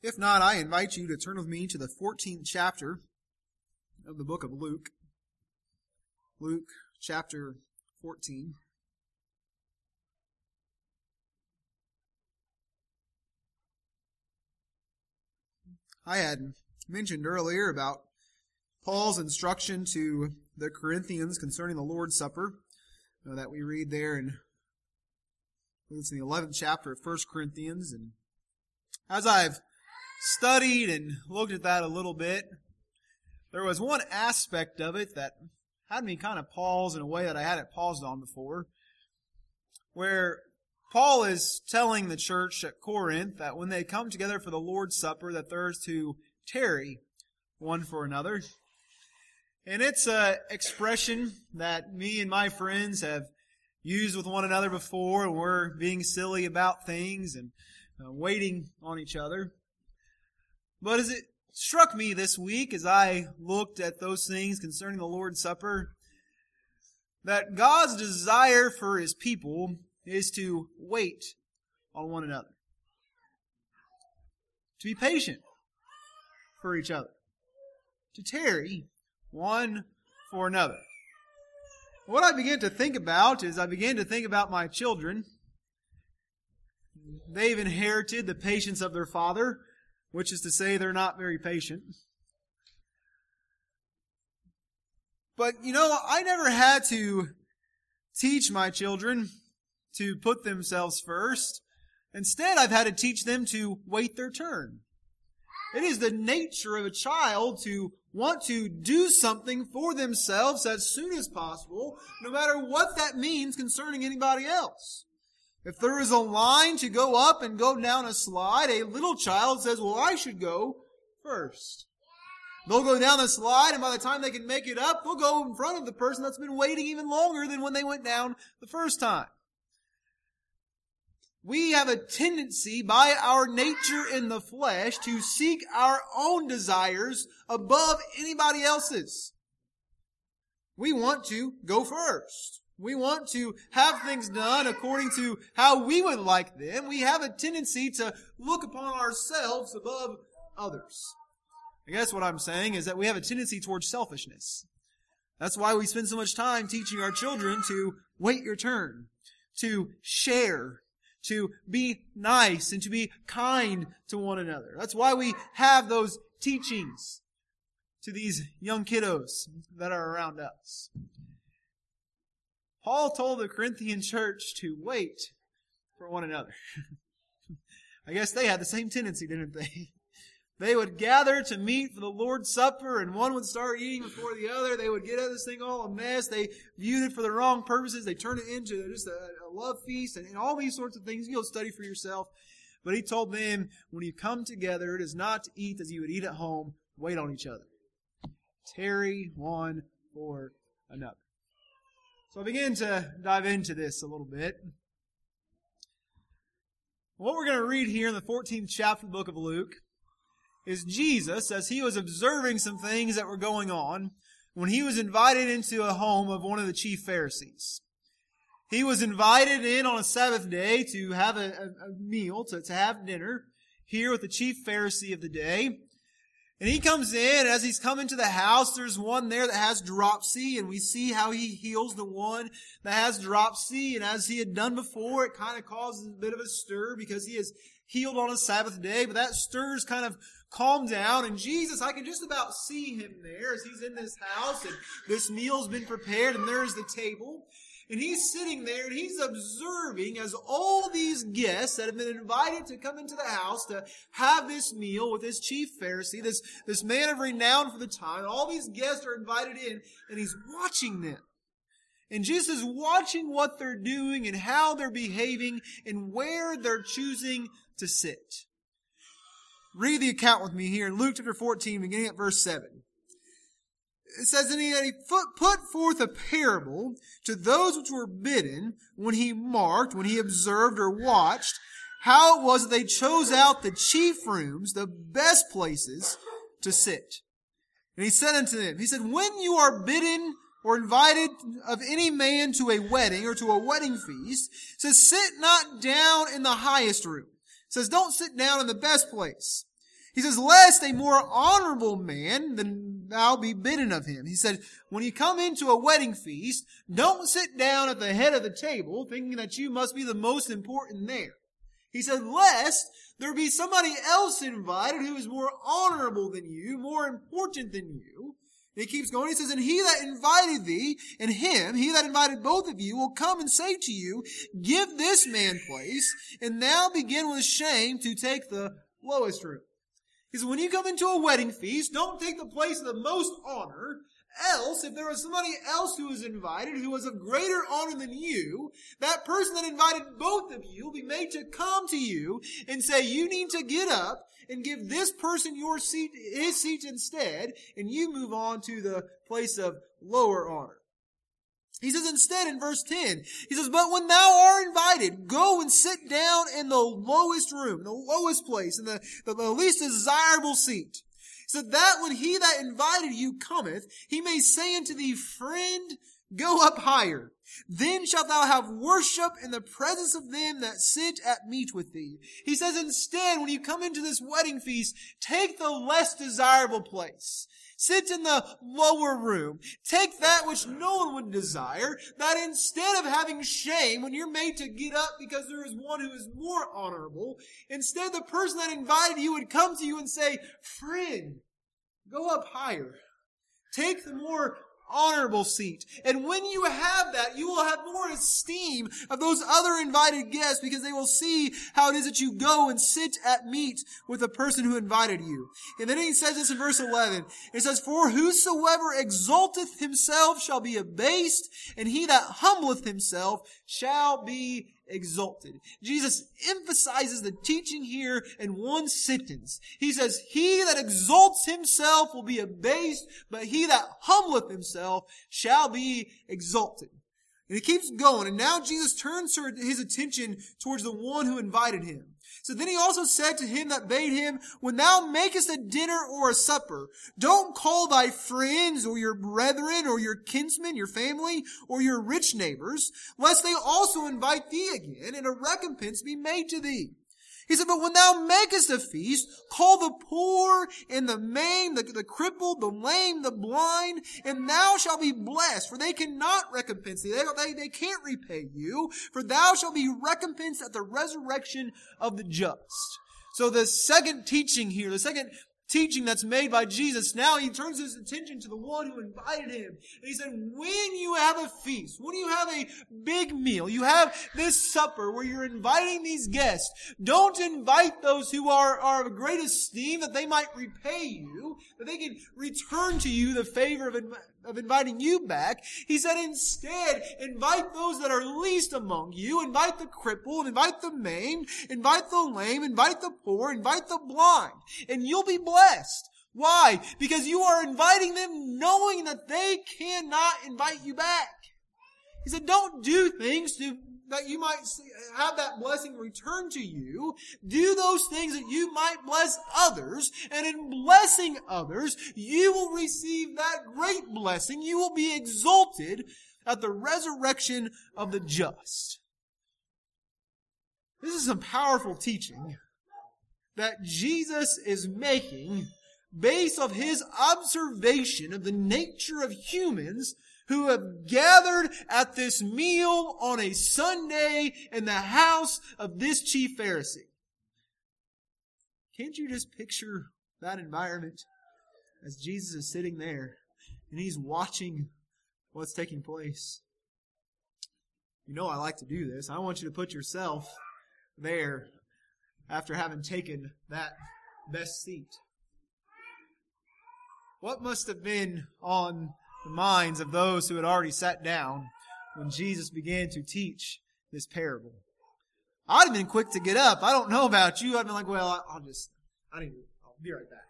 If not, I invite you to turn with me to the 14th chapter of the book of Luke. Luke chapter 14. I had mentioned earlier about Paul's instruction to the Corinthians concerning the Lord's Supper uh, that we read there in it's in the 11th chapter of 1 Corinthians. And as I've studied and looked at that a little bit, there was one aspect of it that had me kind of pause in a way that I hadn't paused on before, where Paul is telling the church at Corinth that when they come together for the Lord's Supper, that they're to tarry one for another. And it's an expression that me and my friends have used with one another before, and we're being silly about things and uh, waiting on each other. But as it struck me this week as I looked at those things concerning the Lord's Supper, that God's desire for His people is to wait on one another. To be patient for each other. To tarry one for another. What I began to think about is I began to think about my children. They've inherited the patience of their father, which is to say they're not very patient. But, you know, I never had to teach my children to put themselves first. Instead, I've had to teach them to wait their turn. It is the nature of a child to want to do something for themselves as soon as possible, no matter what that means concerning anybody else. If there is a line to go up and go down a slide, a little child says, well, I should go first. They'll go down the slide, and by the time they can make it up, they'll go in front of the person that's been waiting even longer than when they went down the first time. We have a tendency by our nature in the flesh to seek our own desires above anybody else's. We want to go first. We want to have things done according to how we would like them. We have a tendency to look upon ourselves above others. I guess what I'm saying is that we have a tendency towards selfishness. That's why we spend so much time teaching our children to wait your turn, to share, to be nice and to be kind to one another. That's why we have those teachings to these young kiddos that are around us. Paul told the Corinthian church to wait for one another. I guess they had the same tendency, didn't they? They would gather to meet for the Lord's Supper, and one would start eating before the other. They would get this thing all a mess. They viewed it for the wrong purposes. They turned it into just a, a love feast and, and all these sorts of things. You'll study for yourself. But he told them, when you come together, it is not to eat as you would eat at home. Wait on each other. Tarry one for another. So I begin to dive into this a little bit. What we're going to read here in the 14th chapter of the book of Luke is Jesus, as he was observing some things that were going on, when he was invited into a home of one of the chief Pharisees. He was invited in on a Sabbath day to have a, a, meal, to, to have dinner here with the chief Pharisee of the day. And he comes in, as he's coming to the house, there's one there that has dropsy, and we see how he heals the one that has dropsy. And as he had done before, it kind of causes a bit of a stir because he is healed on a Sabbath day, but that stirs kind of calm down. And Jesus, I can just about see him there as he's in this house and this meal's been prepared and there's the table. And he's sitting there and he's observing as all these guests that have been invited to come into the house to have this meal with this chief Pharisee, this, this man of renown for the time, all these guests are invited in and he's watching them. And Jesus is watching what they're doing and how they're behaving and where they're choosing to sit. Read the account with me here in Luke chapter 14, beginning at verse 7. It says, And he put forth a parable to those which were bidden when he marked, when he observed or watched, how it was that they chose out the chief rooms, the best places to sit. And he said unto them, He said, When you are bidden or invited of any man to a wedding or to a wedding feast, says, Sit not down in the highest room. says, Don't sit down in the best place He says, lest a more honorable man than thou be bidden of him. He said, when you come into a wedding feast, don't sit down at the head of the table thinking that you must be the most important there. He said, lest there be somebody else invited who is more honorable than you, more important than you. And he keeps going. He says, and he that invited thee and him, he that invited both of you will come and say to you, give this man place and now begin with shame to take the lowest room. Because when you come into a wedding feast, don't take the place of the most honor. Else, if there was somebody else who was invited who was of greater honor than you, that person that invited both of you will be made to come to you and say, you need to get up and give this person your seat, his seat instead, and you move on to the place of lower honor. He says instead in verse 10, he says, But when thou art invited, go and sit down in the lowest room, the lowest place, in the, the, the least desirable seat. So that when he that invited you cometh, he may say unto thee, Friend, go up higher. Then shalt thou have worship in the presence of them that sit at meat with thee. He says instead, when you come into this wedding feast, take the less desirable place. Sit in the lower room. Take that which no one would desire, that instead of having shame when you're made to get up because there is one who is more honorable, instead the person that invited you would come to you and say, friend, go up higher. Take the more honorable seat. And when you have that, you will have more esteem of those other invited guests because they will see how it is that you go and sit at meat with the person who invited you. And then he says this in verse 11. It says, For whosoever exalteth himself shall be abased, and he that humbleth himself shall be exalted. Jesus emphasizes the teaching here in one sentence. He says, He that exalts himself will be abased, but he that humbleth himself shall be exalted. And he keeps going, and now Jesus turns his attention towards the one who invited him. So then he also said to him that bade him, When thou makest a dinner or a supper, don't call thy friends or your brethren or your kinsmen, your family, or your rich neighbors, lest they also invite thee again, and a recompense be made to thee. He said, but when thou makest a feast, call the poor and the maimed, the, the crippled, the lame, the blind, and thou shalt be blessed, for they cannot recompense thee. They, they, they can't repay you, for thou shalt be recompensed at the resurrection of the just. So the second teaching here, the second teaching that's made by Jesus, now he turns his attention to the one who invited him. And he said, when you have a feast, when you have a big meal, you have this supper where you're inviting these guests, don't invite those who are, are of great esteem that they might repay you, that they can return to you the favor of of inviting you back. He said instead, invite those that are least among you, invite the crippled, invite the maimed, invite the lame, invite the poor, invite the blind, and you'll be blessed. Why? Because you are inviting them knowing that they cannot invite you back. He said, don't do things to that you might have that blessing return to you. Do those things that you might bless others. And in blessing others, you will receive that great blessing. You will be exalted at the resurrection of the just. This is some powerful teaching that Jesus is making based off his observation of the nature of humans who have gathered at this meal on a Sunday in the house of this chief Pharisee. Can't you just picture that environment as Jesus is sitting there and he's watching what's taking place? You know I like to do this. I want you to put yourself there after having taken that best seat. What must have been on the minds of those who had already sat down when Jesus began to teach this parable. I'd have been quick to get up. I don't know about you. I'd been like, well, I'll just, I need, I'll be right back.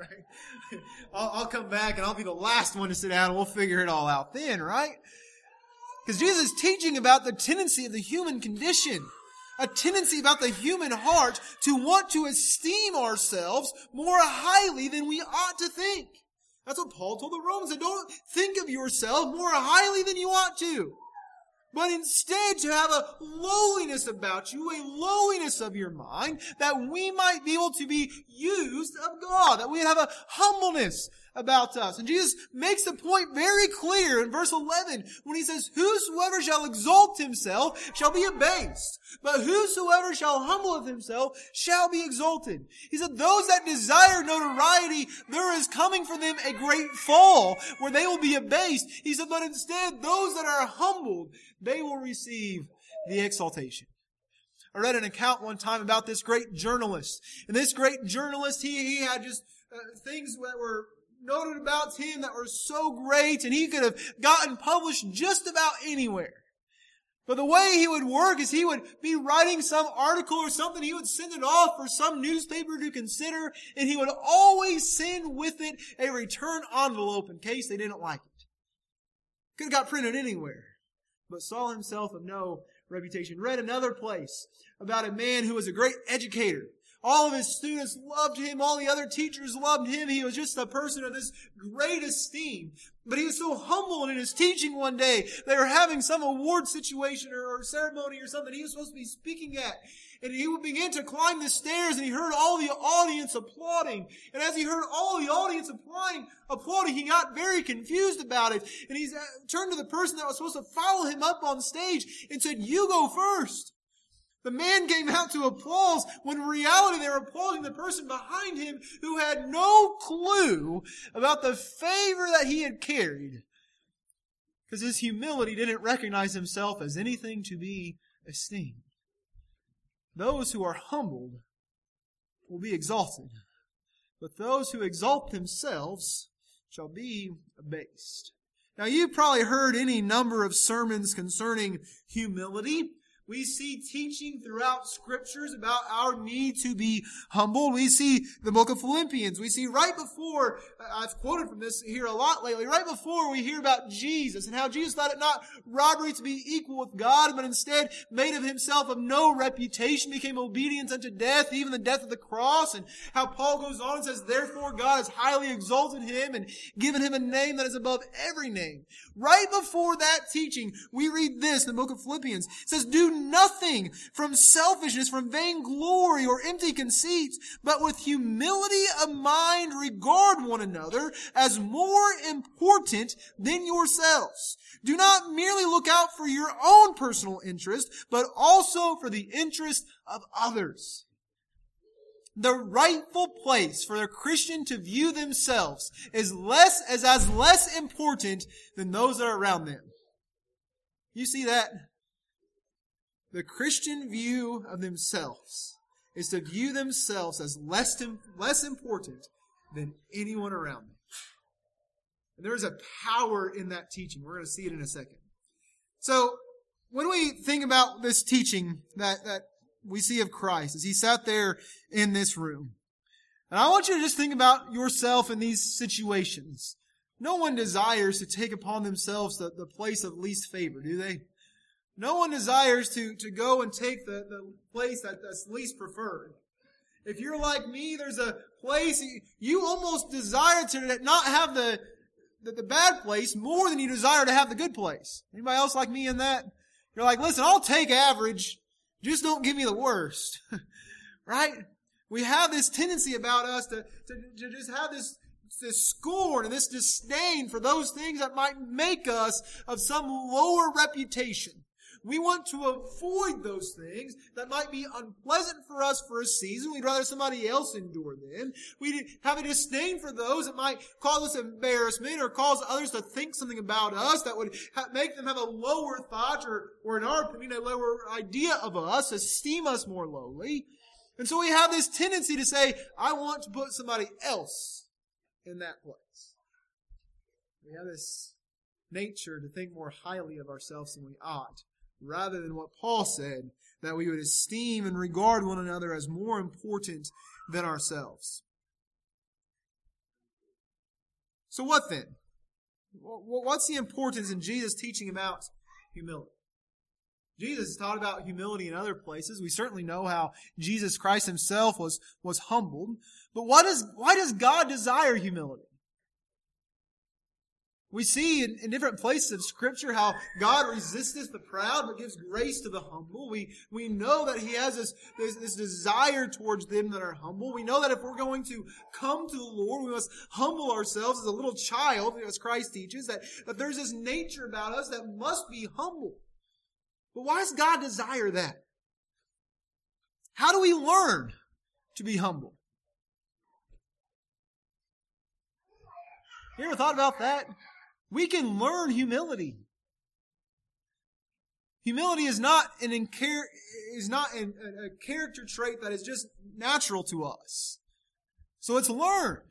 Right? I'll, I'll come back and I'll be the last one to sit down and we'll figure it all out then, right? Because Jesus is teaching about the tendency of the human condition a tendency about the human heart to want to esteem ourselves more highly than we ought to think. That's what Paul told the Romans. Don't think of yourself more highly than you ought to. but instead to have a lowliness about you, a lowliness of your mind, that we might be able to be used of God, that we have a humbleness about us. And Jesus makes the point very clear in verse 11 when he says, Whosoever shall exalt himself shall be abased, but whosoever shall humble himself shall be exalted. He said, Those that desire notoriety, there is coming for them a great fall where they will be abased. He said, But instead, those that are humbled, they will receive the exaltation. I read an account one time about this great journalist. And this great journalist, he, he had just uh, things that were noted about him that were so great and he could have gotten published just about anywhere. But the way he would work is he would be writing some article or something, he would send it off for some newspaper to consider, and he would always send with it a return envelope in case they didn't like it. Could have got printed anywhere, but saw himself of no reputation. Read another place about a man who was a great educator all of his students loved him. All the other teachers loved him. He was just a person of this great esteem. But he was so humble in his teaching one day. They were having some award situation or, or ceremony or something he was supposed to be speaking at. And he would begin to climb the stairs and he heard all the audience applauding. And as he heard all the audience applauding, applauding, he got very confused about it. And he uh, turned to the person that was supposed to follow him up on stage and said, you go first. The man came out to applause when in reality they were applauding the person behind him who had no clue about the favor that he had carried. Because his humility didn't recognize himself as anything to be esteemed. Those who are humbled will be exalted, but those who exalt themselves shall be abased. Now you've probably heard any number of sermons concerning humility. We see teaching throughout scriptures about our need to be humble. We see the book of Philippians. We see right before, uh, I've quoted from this here a lot lately, right before we hear about Jesus and how Jesus thought it not robbery to be equal with God, but instead made of himself of no reputation, became obedient unto death, even the death of the cross, and how Paul goes on and says, therefore God has highly exalted him and given him a name that is above every name. Right before that teaching, we read this in the book of Philippians. It says, do nothing from selfishness, from vainglory or empty conceits, but with humility of mind regard one another as more important than yourselves. Do not merely look out for your own personal interest, but also for the interest of others. The rightful place for a Christian to view themselves is less, as as less important than those that are around them. You see that? The Christian view of themselves is to view themselves as less, less important than anyone around them. And there is a power in that teaching. We're going to see it in a second. So, when we think about this teaching that, that we see of Christ as he sat there in this room, and I want you to just think about yourself in these situations. No one desires to take upon themselves the, the place of least favor, do they? No one desires to, to go and take the, the place that, that's least preferred. If you're like me, there's a place you almost desire to not have the, the, the bad place more than you desire to have the good place. Anybody else like me in that? You're like, listen, I'll take average. Just don't give me the worst. right? We have this tendency about us to, to, to just have this this scorn and this disdain for those things that might make us of some lower reputation. We want to avoid those things that might be unpleasant for us for a season. We'd rather somebody else endure them. We have a disdain for those that might cause us embarrassment or cause others to think something about us that would ha- make them have a lower thought or, or in our opinion, a lower idea of us, esteem us more lowly. And so we have this tendency to say, I want to put somebody else in that place. We have this nature to think more highly of ourselves than we ought rather than what Paul said, that we would esteem and regard one another as more important than ourselves. So what then? What's the importance in Jesus teaching about humility? Jesus taught about humility in other places. We certainly know how Jesus Christ himself was, was humbled. But what is, why does God desire humility? We see in, in, different places of Scripture how God resisteth the proud but gives grace to the humble. We, we know that He has this, this, this, desire towards them that are humble. We know that if we're going to come to the Lord, we must humble ourselves as a little child, as Christ teaches, that, that there's this nature about us that must be humble. But why does God desire that? How do we learn to be humble? You ever thought about that? We can learn humility. Humility is not an is not an, a character trait that is just natural to us. So it's learned.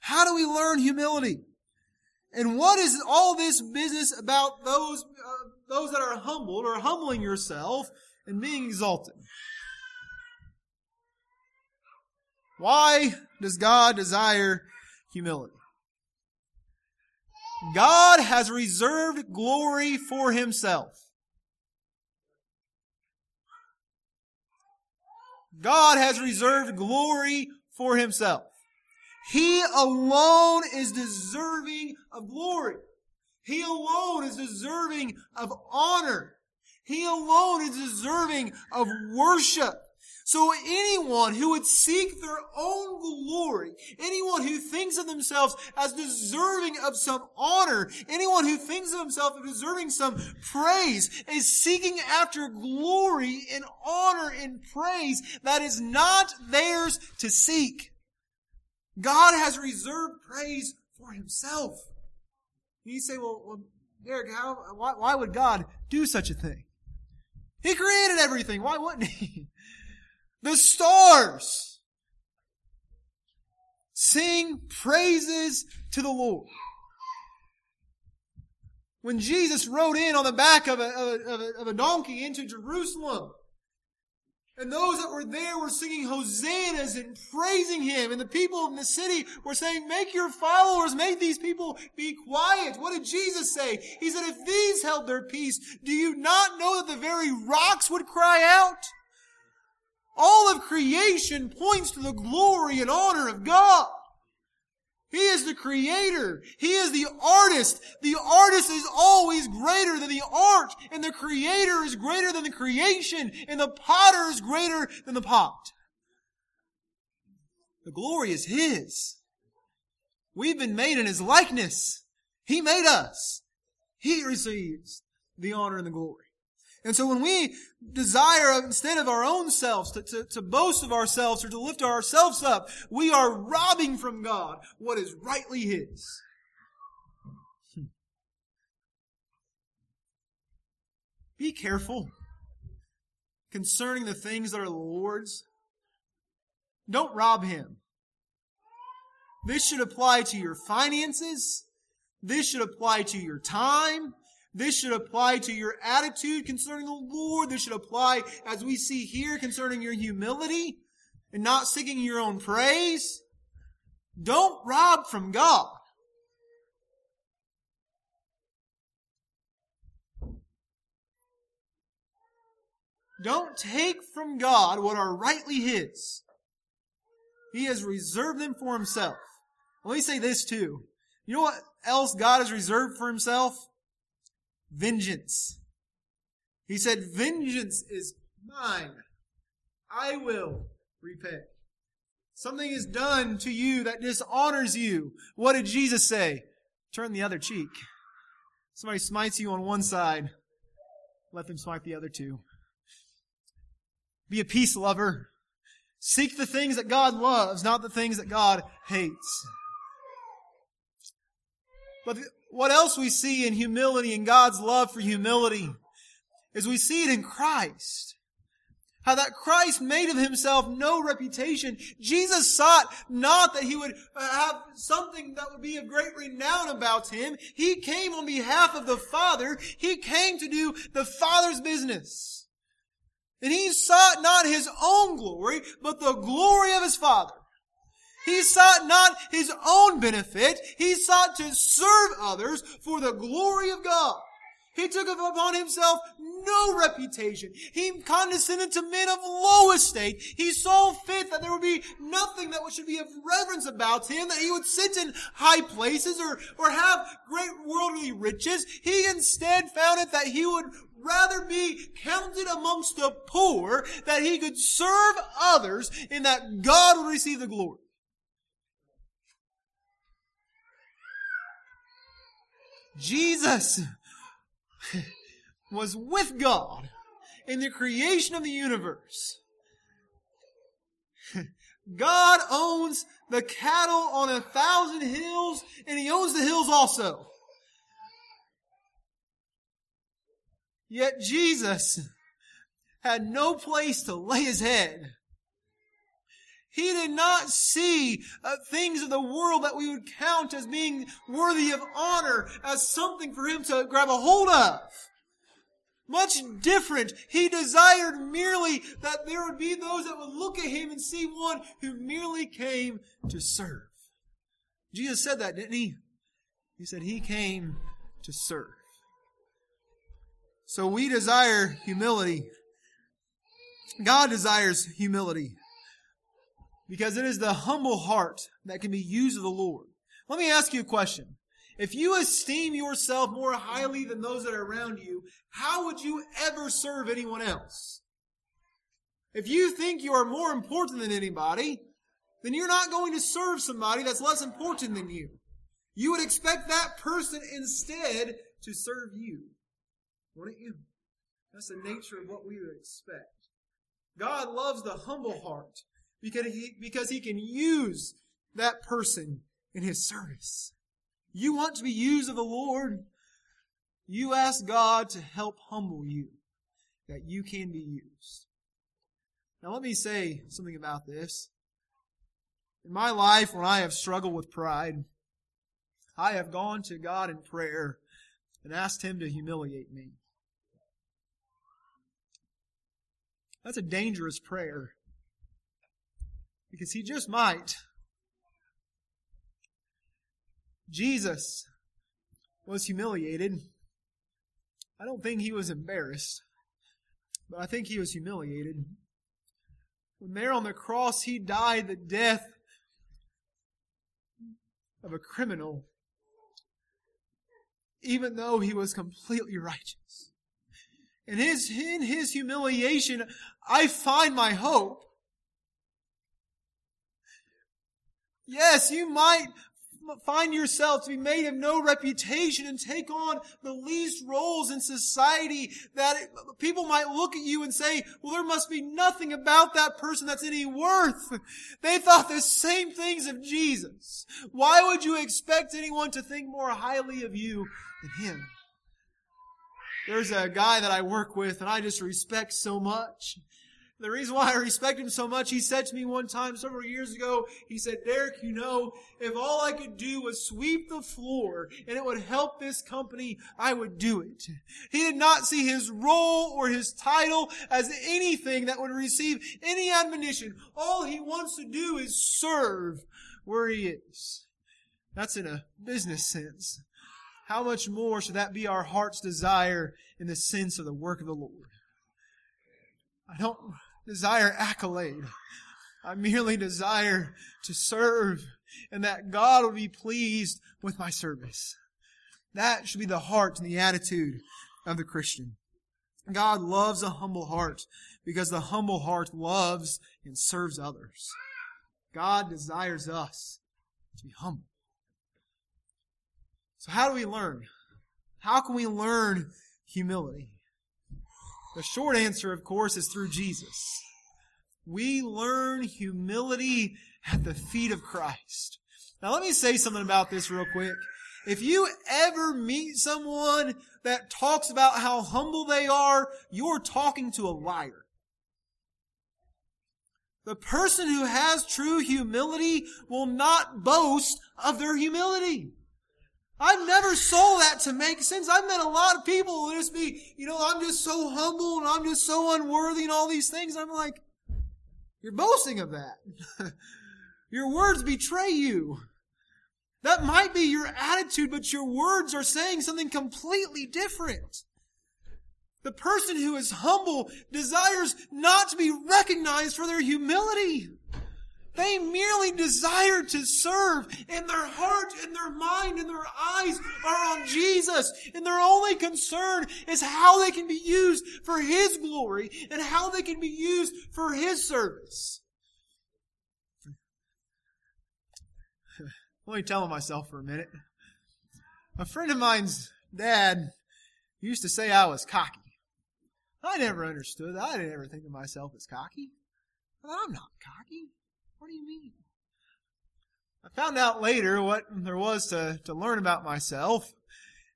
How do we learn humility? And what is all this business about those uh, those that are humbled or humbling yourself and being exalted? Why does God desire humility? God has reserved glory for himself. God has reserved glory for himself. He alone is deserving of glory. He alone is deserving of honor. He alone is deserving of worship. So anyone who would seek their own glory, anyone who thinks of themselves as deserving of some honor, anyone who thinks of himself as deserving some praise, is seeking after glory and honor and praise that is not theirs to seek. God has reserved praise for himself. You say, well, well Derek, how, why, why would God do such a thing? He created everything. Why wouldn't he? The stars sing praises to the Lord. When Jesus rode in on the back of a, of a, of a donkey into Jerusalem, and those that were there were singing hosannas and praising him. And the people in the city were saying, make your followers, make these people be quiet. What did Jesus say? He said, if these held their peace, do you not know that the very rocks would cry out? All of creation points to the glory and honor of God. He is the creator. He is the artist. The artist is always greater than the art, and the creator is greater than the creation, and the potter is greater than the pot. The glory is His. We've been made in His likeness. He made us. He receives the honor and the glory. And so when we desire, instead of our own selves, to, to, to, boast of ourselves or to lift ourselves up, we are robbing from God what is rightly His. Hmm. Be careful concerning the things that are the Lord's. Don't rob Him. This should apply to your finances. This should apply to your time. This should apply to your attitude concerning the Lord. This should apply, as we see here, concerning your humility and not seeking your own praise. Don't rob from God. Don't take from God what are rightly His. He has reserved them for Himself. Let me say this too. You know what else God has reserved for Himself? Vengeance. He said, vengeance is mine. I will repay. Something is done to you that dishonors you. What did Jesus say? Turn the other cheek. Somebody smites you on one side, let them smite the other too. Be a peace lover. Seek the things that God loves, not the things that God hates. But what else we see in humility and God's love for humility is we see it in Christ. How that Christ made of himself no reputation. Jesus sought not that he would have something that would be of great renown about him. He came on behalf of the Father. He came to do the Father's business. And he sought not his own glory, but the glory of his Father. He sought not his own benefit. He sought to serve others for the glory of God. He took upon himself no reputation. He condescended to men of low estate. He saw fit that there would be nothing that should be of reverence about him, that he would sit in high places or, or have great worldly riches. He instead found it that he would rather be counted amongst the poor, that he could serve others, and that God would receive the glory. Jesus was with God in the creation of the universe. God owns the cattle on a thousand hills, and He owns the hills also. Yet Jesus had no place to lay his head. He did not see uh, things of the world that we would count as being worthy of honor as something for him to grab a hold of. Much different. He desired merely that there would be those that would look at him and see one who merely came to serve. Jesus said that, didn't he? He said he came to serve. So we desire humility. God desires humility because it is the humble heart that can be used of the Lord. Let me ask you a question. If you esteem yourself more highly than those that are around you, how would you ever serve anyone else? If you think you are more important than anybody, then you're not going to serve somebody that's less important than you. You would expect that person instead to serve you. Wouldn't you? That's the nature of what we would expect. God loves the humble heart because he, because he can use that person in his service. You want to be used of the Lord? You ask God to help humble you that you can be used. Now let me say something about this. In my life, when I have struggled with pride, I have gone to God in prayer and asked Him to humiliate me. That's a dangerous prayer because He just might. Jesus was humiliated. I don't think he was embarrassed, but I think he was humiliated. When there on the cross, he died the death of a criminal, even though he was completely righteous. In his, in his humiliation, I find my hope. Yes, you might find yourself to be made of no reputation and take on the least roles in society that it, people might look at you and say, well, there must be nothing about that person that's any worth. They thought the same things of Jesus. Why would you expect anyone to think more highly of you than him? There's a guy that I work with and I just respect so much. The reason why I respect him so much, he said to me one time several years ago, he said, Derek, you know, if all I could do was sweep the floor and it would help this company, I would do it. He did not see his role or his title as anything that would receive any admonition. All he wants to do is serve where he is. That's in a business sense. How much more should that be our heart's desire in the sense of the work of the Lord? I don't desire accolade. I merely desire to serve and that God will be pleased with my service. That should be the heart and the attitude of the Christian. God loves a humble heart because the humble heart loves and serves others. God desires us to be humble. So how do we learn? How can we learn humility? The short answer, of course, is through Jesus. We learn humility at the feet of Christ. Now let me say something about this real quick. If you ever meet someone that talks about how humble they are, you're talking to a liar. The person who has true humility will not boast of their humility. I've never saw that to make sense. I've met a lot of people who just be, you know, I'm just so humble and I'm just so unworthy and all these things. I'm like, you're boasting of that. Your words betray you. That might be your attitude, but your words are saying something completely different. The person who is humble desires not to be recognized for their humility. They merely desire to serve, and their heart and their mind and their eyes are on Jesus. And their only concern is how they can be used for His glory and how they can be used for His service. Let me tell myself for a minute. A friend of mine's dad used to say I was cocky. I never understood that. I didn't ever think of myself as cocky. But I'm not cocky. What do you mean? I found out later what there was to, to learn about myself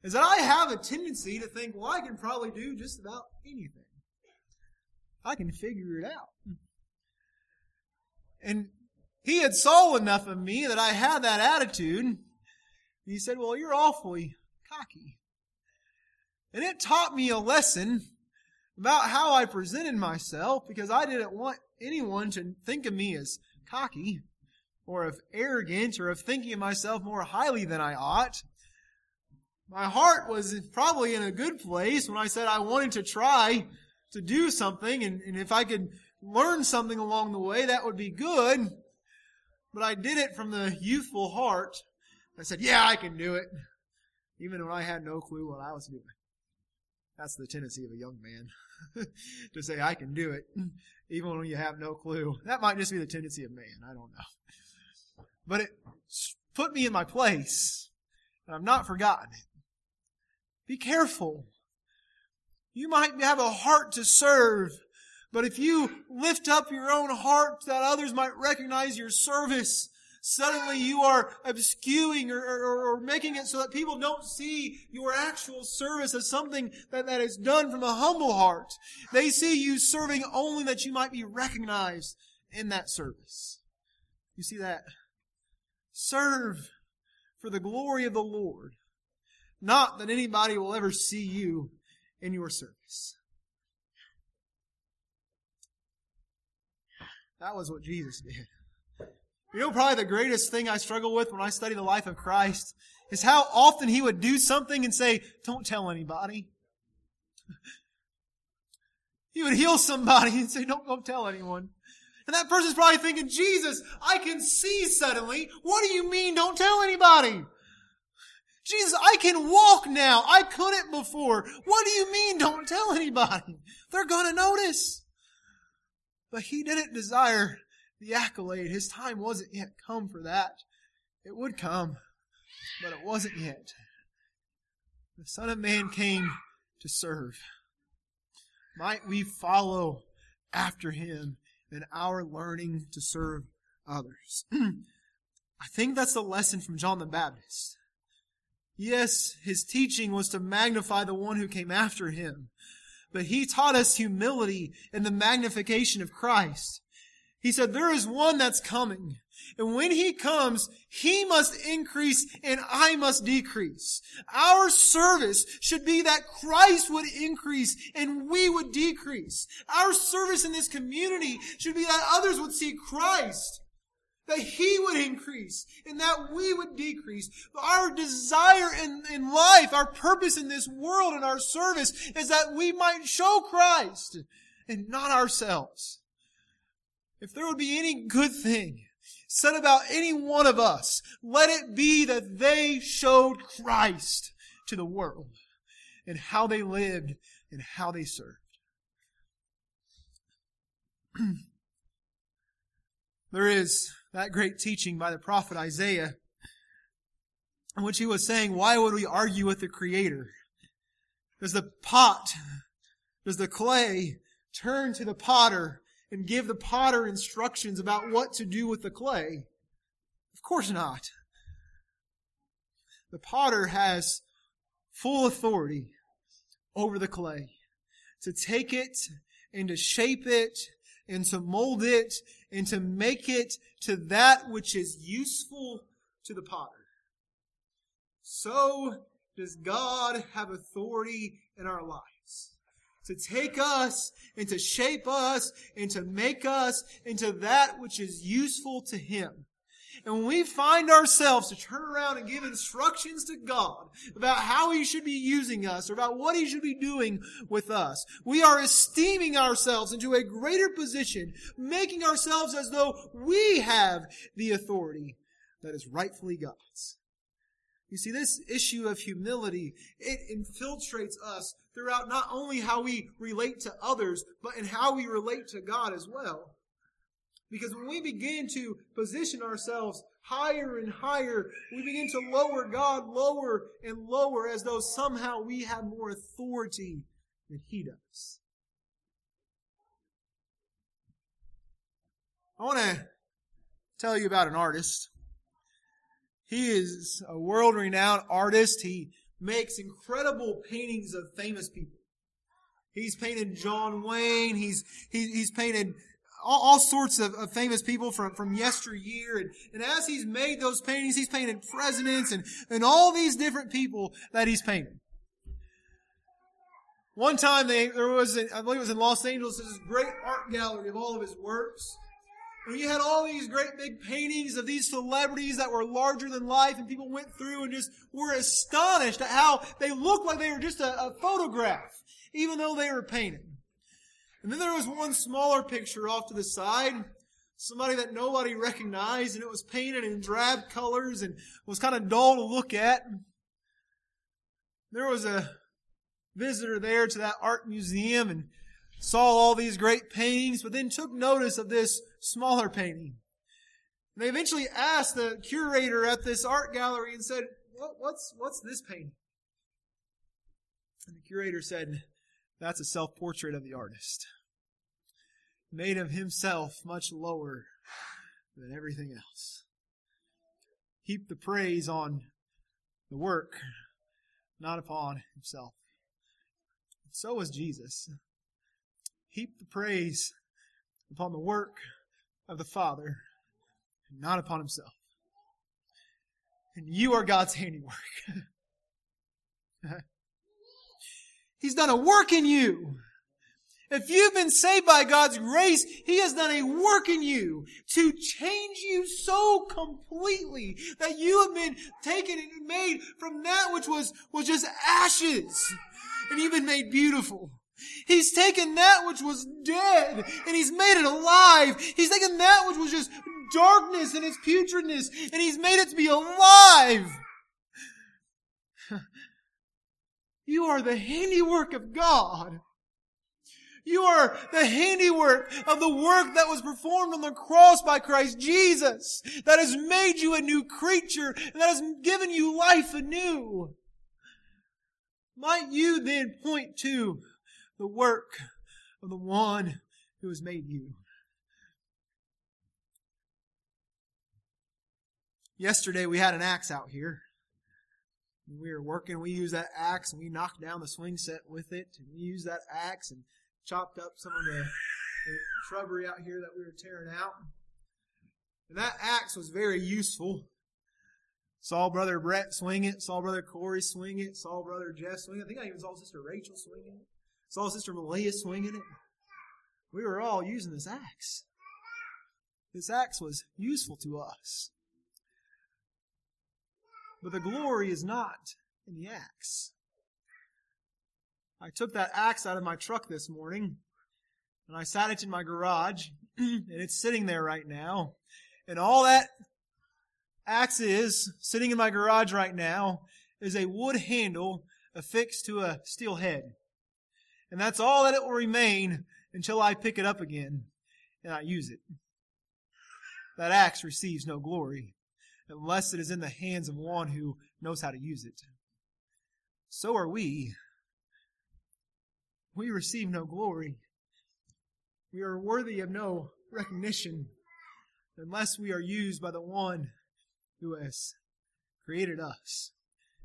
is that I have a tendency to think, well, I can probably do just about anything. I can figure it out. And he had saw enough of me that I had that attitude. He said, Well, you're awfully cocky. And it taught me a lesson about how I presented myself because I didn't want anyone to think of me as cocky or of arrogant or of thinking of myself more highly than I ought. My heart was probably in a good place when I said I wanted to try to do something and, and if I could learn something along the way, that would be good. But I did it from the youthful heart. I said, yeah, I can do it. Even when I had no clue what I was doing. That's the tendency of a young man. to say, I can do it. Even when you have no clue. That might just be the tendency of man. I don't know. But it put me in my place. And I've not forgotten it. Be careful. You might have a heart to serve but if you lift up your own heart that others might recognize your service, suddenly you are obscuring or, or, or, making it so that people don't see your actual service as something that, that is done from a humble heart. They see you serving only that you might be recognized in that service. You see that? Serve for the glory of the Lord. Not that anybody will ever see you in your service. That was what Jesus did. You know, probably the greatest thing I struggle with when I study the life of Christ is how often he would do something and say, Don't tell anybody. He would heal somebody and say, Don't go tell anyone. And that person's probably thinking, Jesus, I can see suddenly. What do you mean, don't tell anybody? Jesus, I can walk now. I couldn't before. What do you mean, don't tell anybody? They're gonna notice. But he didn't desire the accolade. His time wasn't yet come for that. It would come, but it wasn't yet. The Son of Man came to serve. Might we follow after him in our learning to serve others? I think that's the lesson from John the Baptist. Yes, his teaching was to magnify the one who came after him but he taught us humility and the magnification of Christ. He said, there is one that's coming. And when he comes, he must increase and I must decrease. Our service should be that Christ would increase and we would decrease. Our service in this community should be that others would see Christ that He would increase and that we would decrease. Our desire in, in life, our purpose in this world and our service is that we might show Christ and not ourselves. If there would be any good thing said about any one of us, let it be that they showed Christ to the world and how they lived and how they served. there is that great teaching by the prophet Isaiah, in which he was saying, Why would we argue with the Creator? Does the pot, does the clay turn to the potter and give the potter instructions about what to do with the clay? Of course not. The potter has full authority over the clay to take it and to shape it and to mold it and to make it to that which is useful to the potter. So does God have authority in our lives to take us and to shape us and to make us into that which is useful to Him. And when we find ourselves to turn around and give instructions to God about how He should be using us or about what He should be doing with us, we are esteeming ourselves into a greater position, making ourselves as though we have the authority that is rightfully God's. You see, this issue of humility, it infiltrates us throughout not only how we relate to others, but in how we relate to God as well. Because when we begin to position ourselves higher and higher, we begin to lower God lower and lower as though somehow we have more authority than He does. I want to tell you about an artist. He is a world renowned artist. He makes incredible paintings of famous people. He's painted John Wayne. He's, he, he's painted all, all sorts of, of, famous people from, from yesteryear. And, and as he's made those paintings, he's painted presidents and, and all these different people that he's painted. One time they, there was, I believe it was in Los Angeles, this great art gallery of all of his works. And you had all these great big paintings of these celebrities that were larger than life, and people went through and just were astonished at how they looked like they were just a, a photograph, even though they were painted. And then there was one smaller picture off to the side, somebody that nobody recognized, and it was painted in drab colors and was kind of dull to look at. There was a visitor there to that art museum and saw all these great paintings, but then took notice of this smaller painting. And they eventually asked the curator at this art gallery and said, what, what's, what's this painting? And the curator said, that's a self portrait of the artist. Made of himself much lower than everything else. Heap the praise on the work, not upon himself. So was Jesus. Heap the praise upon the work of the Father, and not upon himself. And you are God's handiwork. He's done a work in you. If you've been saved by God's grace, He has done a work in you to change you so completely that you have been taken and made from that which was, was just ashes and you've been made beautiful. He's taken that which was dead and He's made it alive. He's taken that which was just darkness and its putridness and He's made it to be alive. You are the handiwork of God. You are the handiwork of the work that was performed on the cross by Christ Jesus that has made you a new creature and that has given you life anew. Might you then point to the work of the one who has made you? Yesterday we had an axe out here we were working, we used that axe and we knocked down the swing set with it. And we used that axe and chopped up some of the, the shrubbery out here that we were tearing out. And that axe was very useful. Saw brother Brett swing it, saw brother Corey swing it, saw brother Jeff swing it. I think I even saw sister Rachel swing it. Saw sister Malia swinging it. We were all using this axe. This axe was useful to us. But the glory is not in the axe. I took that axe out of my truck this morning and I sat it in my garage and it's sitting there right now. And all that axe is sitting in my garage right now is a wood handle affixed to a steel head. And that's all that it will remain until I pick it up again and I use it. That axe receives no glory unless it is in the hands of one who knows how to use it. So are we. We receive no glory. We are worthy of no recognition unless we are used by the one who has created us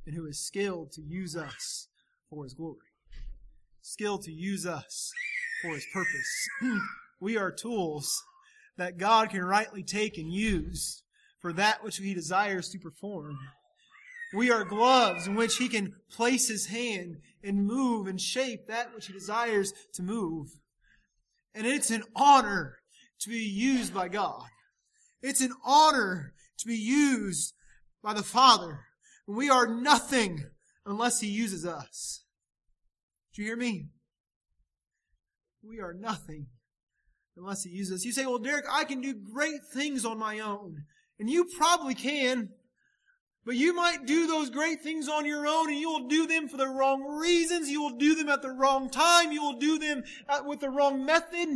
and who is skilled to use us for his glory. Skilled to use us for his purpose. we are tools that God can rightly take and use for that which he desires to perform. We are gloves in which he can place his hand and move and shape that which he desires to move. And it's an honor to be used by God. It's an honor to be used by the Father. We are nothing unless He uses us. Do you hear me? We are nothing unless He uses us. You say, well, Derek, I can do great things on my own. And you probably can. But you might do those great things on your own and you will do them for the wrong reasons. You will do them at the wrong time. You will do them with the wrong method.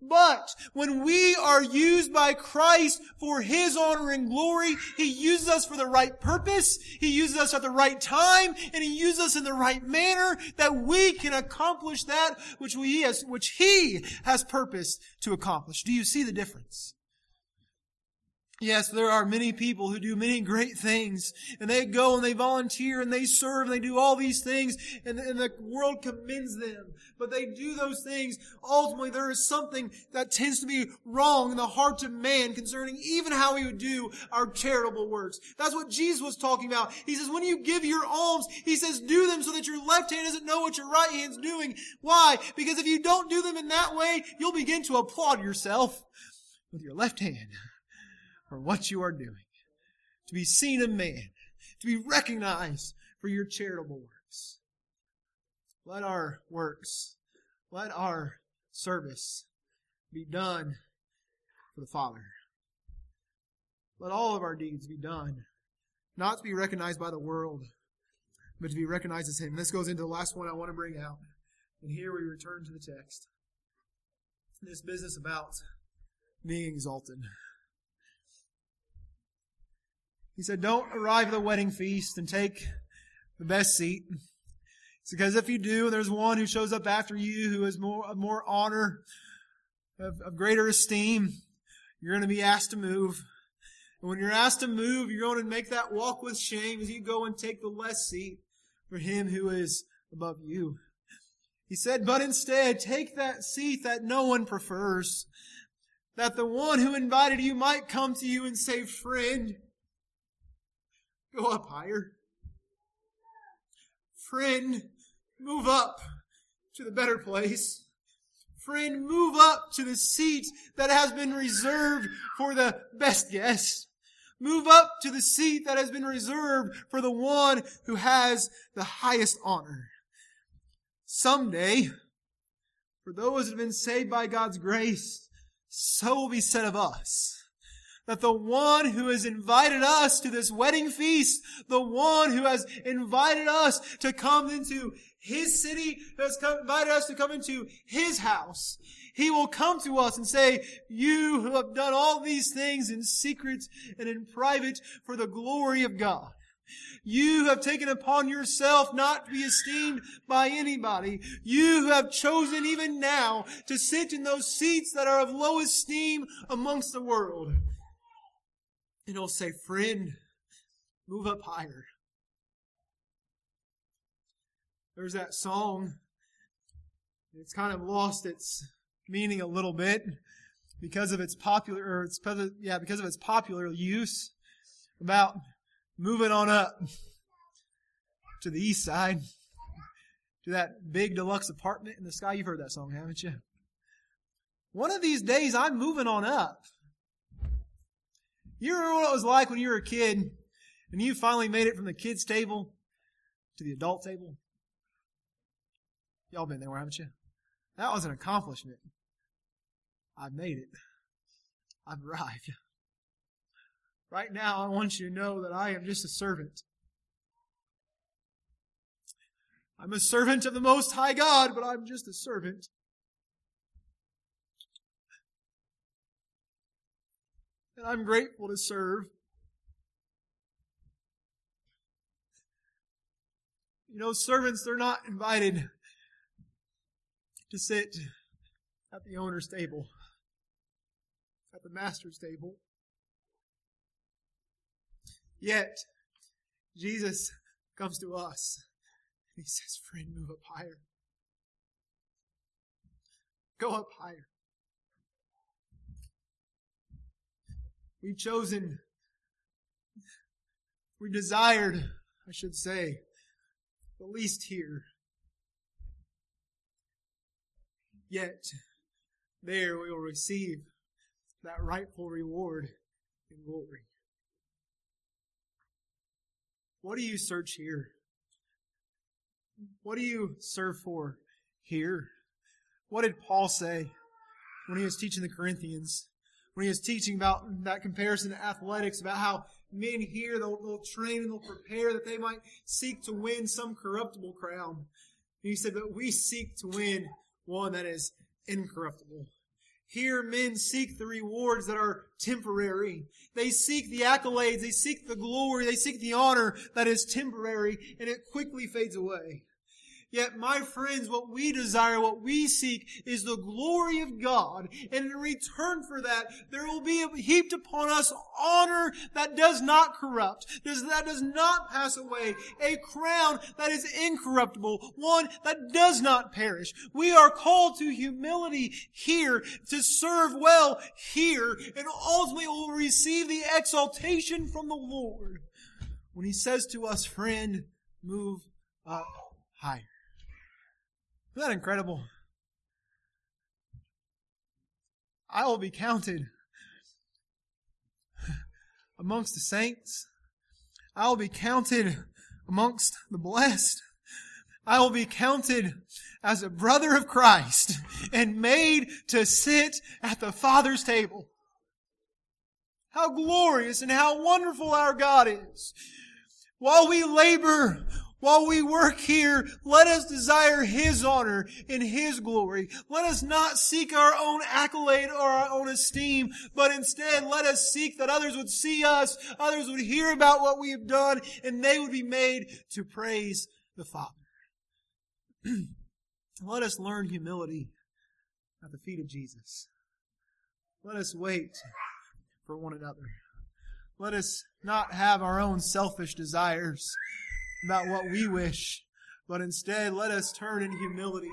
But when we are used by Christ for His honor and glory, He uses us for the right purpose, He uses us at the right time, and He uses us in the right manner that we can accomplish that which we which He has purposed to accomplish. Do you see the difference? Yes, there are many people who do many great things, and they go and they volunteer and they serve and they do all these things, and, and, the world commends them. But they do those things. Ultimately, there is something that tends to be wrong in the heart of man concerning even how he would do our charitable works. That's what Jesus was talking about. He says, when you give your alms, he says, do them so that your left hand doesn't know what your right hand's doing. Why? Because if you don't do them in that way, you'll begin to applaud yourself with your left hand for what you are doing, to be seen of man, to be recognized for your charitable works. Let our works, let our service be done for the Father. Let all of our deeds be done, not to be recognized by the world, but to be recognized as Him. This goes into the last one I want to bring out. And here we return to the text. This business about being exalted. He said, Don't arrive at the wedding feast and take the best seat. It's because if you do, and there's one who shows up after you who has more, more honor, of, of greater esteem. You're going to be asked to move. And when you're asked to move, you're going to make that walk with shame as you go and take the less seat for him who is above you. He said, but instead, take that seat that no one prefers. That the one who invited you might come to you and say, friend, Go up higher. Friend, move up to the better place. Friend, move up to the seat that has been reserved for the best guest. Move up to the seat that has been reserved for the one who has the highest honor. Someday, for those who have been saved by God's grace, so will be said of us that the one who has invited us to this wedding feast, the one who has invited us to come into his city, who has come, invited us to come into his house, he will come to us and say, you who have done all these things in secret and in private for the glory of God. You have taken upon yourself not to be esteemed by anybody. You who have chosen even now to sit in those seats that are of low esteem amongst the world. And he'll say, Friend, move up higher. There's that song. It's kind of lost its meaning a little bit because of its popular, or its, yeah, because of its popular use about moving on up to the east side to that big deluxe apartment in the sky. You've heard that song, haven't you? One of these days, I'm moving on up. You remember what it was like when you were a kid and you finally made it from the kids' table to the adult table? Y'all been there, haven't you? That was an accomplishment. I've made it. I've arrived. Right now, I want you to know that I am just a servant. I'm a servant of the Most High God, but I'm just a servant. And I'm grateful to serve. You know, servants, they're not invited to sit at the owner's table, at the master's table. Yet, Jesus comes to us and he says, Friend, move up higher. Go up higher. We've chosen, we desired, I should say, the least here. Yet, there we will receive that rightful reward in glory. What do you search here? What do you serve for here? What did Paul say when he was teaching the Corinthians? When he was teaching about that comparison to athletics, about how men here, they'll, they'll train and they'll prepare that they might seek to win some corruptible crown. And he said, but we seek to win one that is incorruptible. Here men seek the rewards that are temporary. They seek the accolades, they seek the glory, they seek the honor that is temporary, and it quickly fades away. Yet, my friends, what we desire, what we seek is the glory of God. And in return for that, there will be heaped upon us honor that does not corrupt, that does not pass away, a crown that is incorruptible, one that does not perish. We are called to humility here, to serve well here, and ultimately will receive the exaltation from the Lord when He says to us, friend, move up higher. Isn't that incredible? I will be counted amongst the saints. I will be counted amongst the blessed. I will be counted as a brother of Christ and made to sit at the Father's table. How glorious and how wonderful our God is. While we labor, while we work here, let us desire His honor and His glory. Let us not seek our own accolade or our own esteem, but instead let us seek that others would see us, others would hear about what we have done, and they would be made to praise the Father. let us learn humility at the feet of Jesus. Let us wait for one another. Let us not have our own selfish desires about what we wish, but instead let us turn in humility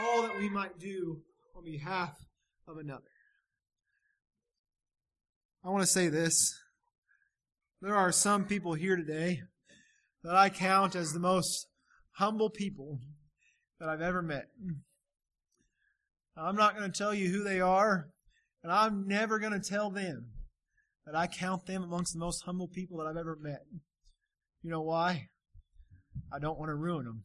all that we might do on behalf of another. I want to say this. There are some people here today that I count as the most humble people that I've ever met. I'm not going to tell you who they are, and I'm never going to tell them that I count them amongst the most humble people that I've ever met. You know why? I don't want to ruin them.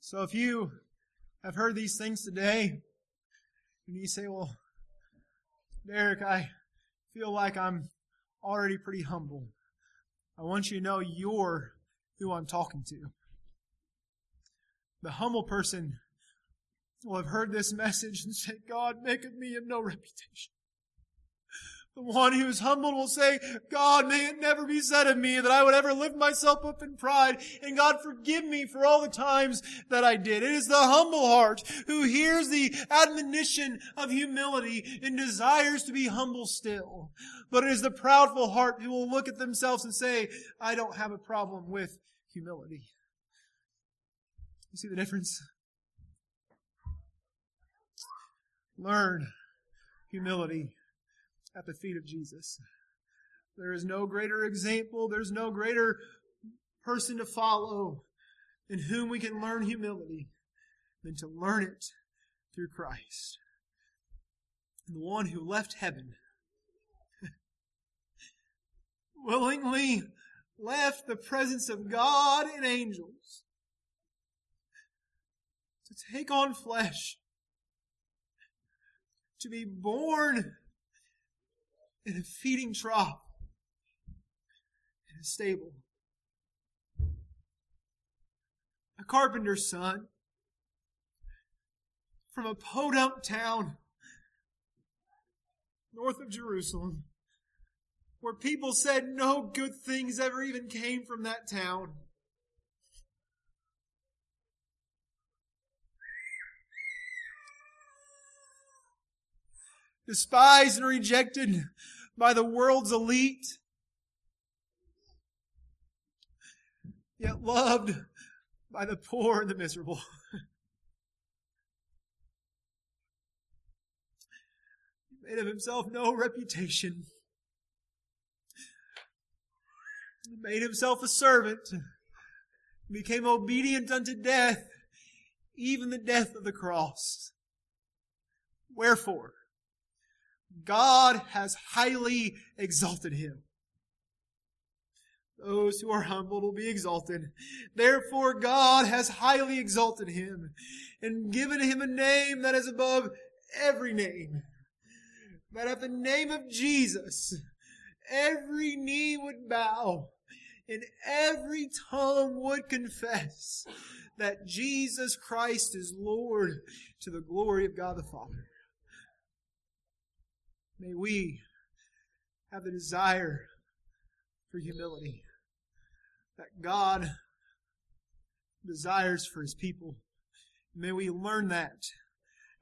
So if you have heard these things today, and you say, well, Derek, I feel like I'm already pretty humble. I want you to know you're who I'm talking to. The humble person will have heard this message and say, God, make of me of no reputation. The one who is humbled will say, God, may it never be said of me that I would ever lift myself up in pride, and God forgive me for all the times that I did. It is the humble heart who hears the admonition of humility and desires to be humble still. But it is the proudful heart who will look at themselves and say, I don't have a problem with humility. You see the difference? Learn humility at the feet of Jesus. There is no greater example, there's no greater person to follow in whom we can learn humility than to learn it through Christ. And the one who left heaven willingly left the presence of God and angels to take on flesh, to be born in a feeding trough, in a stable. A carpenter's son from a podunk town north of Jerusalem where people said no good things ever even came from that town. Despised and rejected by the world's elite, yet loved by the poor and the miserable. he made of himself no reputation. He made himself a servant, became obedient unto death, even the death of the cross. Wherefore, God has highly exalted him Those who are humbled will be exalted. Therefore God has highly exalted him and given him a name that is above every name. That at the name of Jesus, every knee would bow and every tongue would confess that Jesus Christ is Lord to the glory of God the Father. May we have the desire for humility that God desires for his people. May we learn that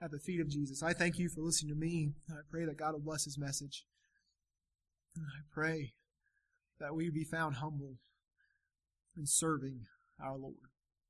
at the feet of Jesus. I thank you for listening to me. I pray that God will bless his message. I pray that we be found humble in serving our Lord.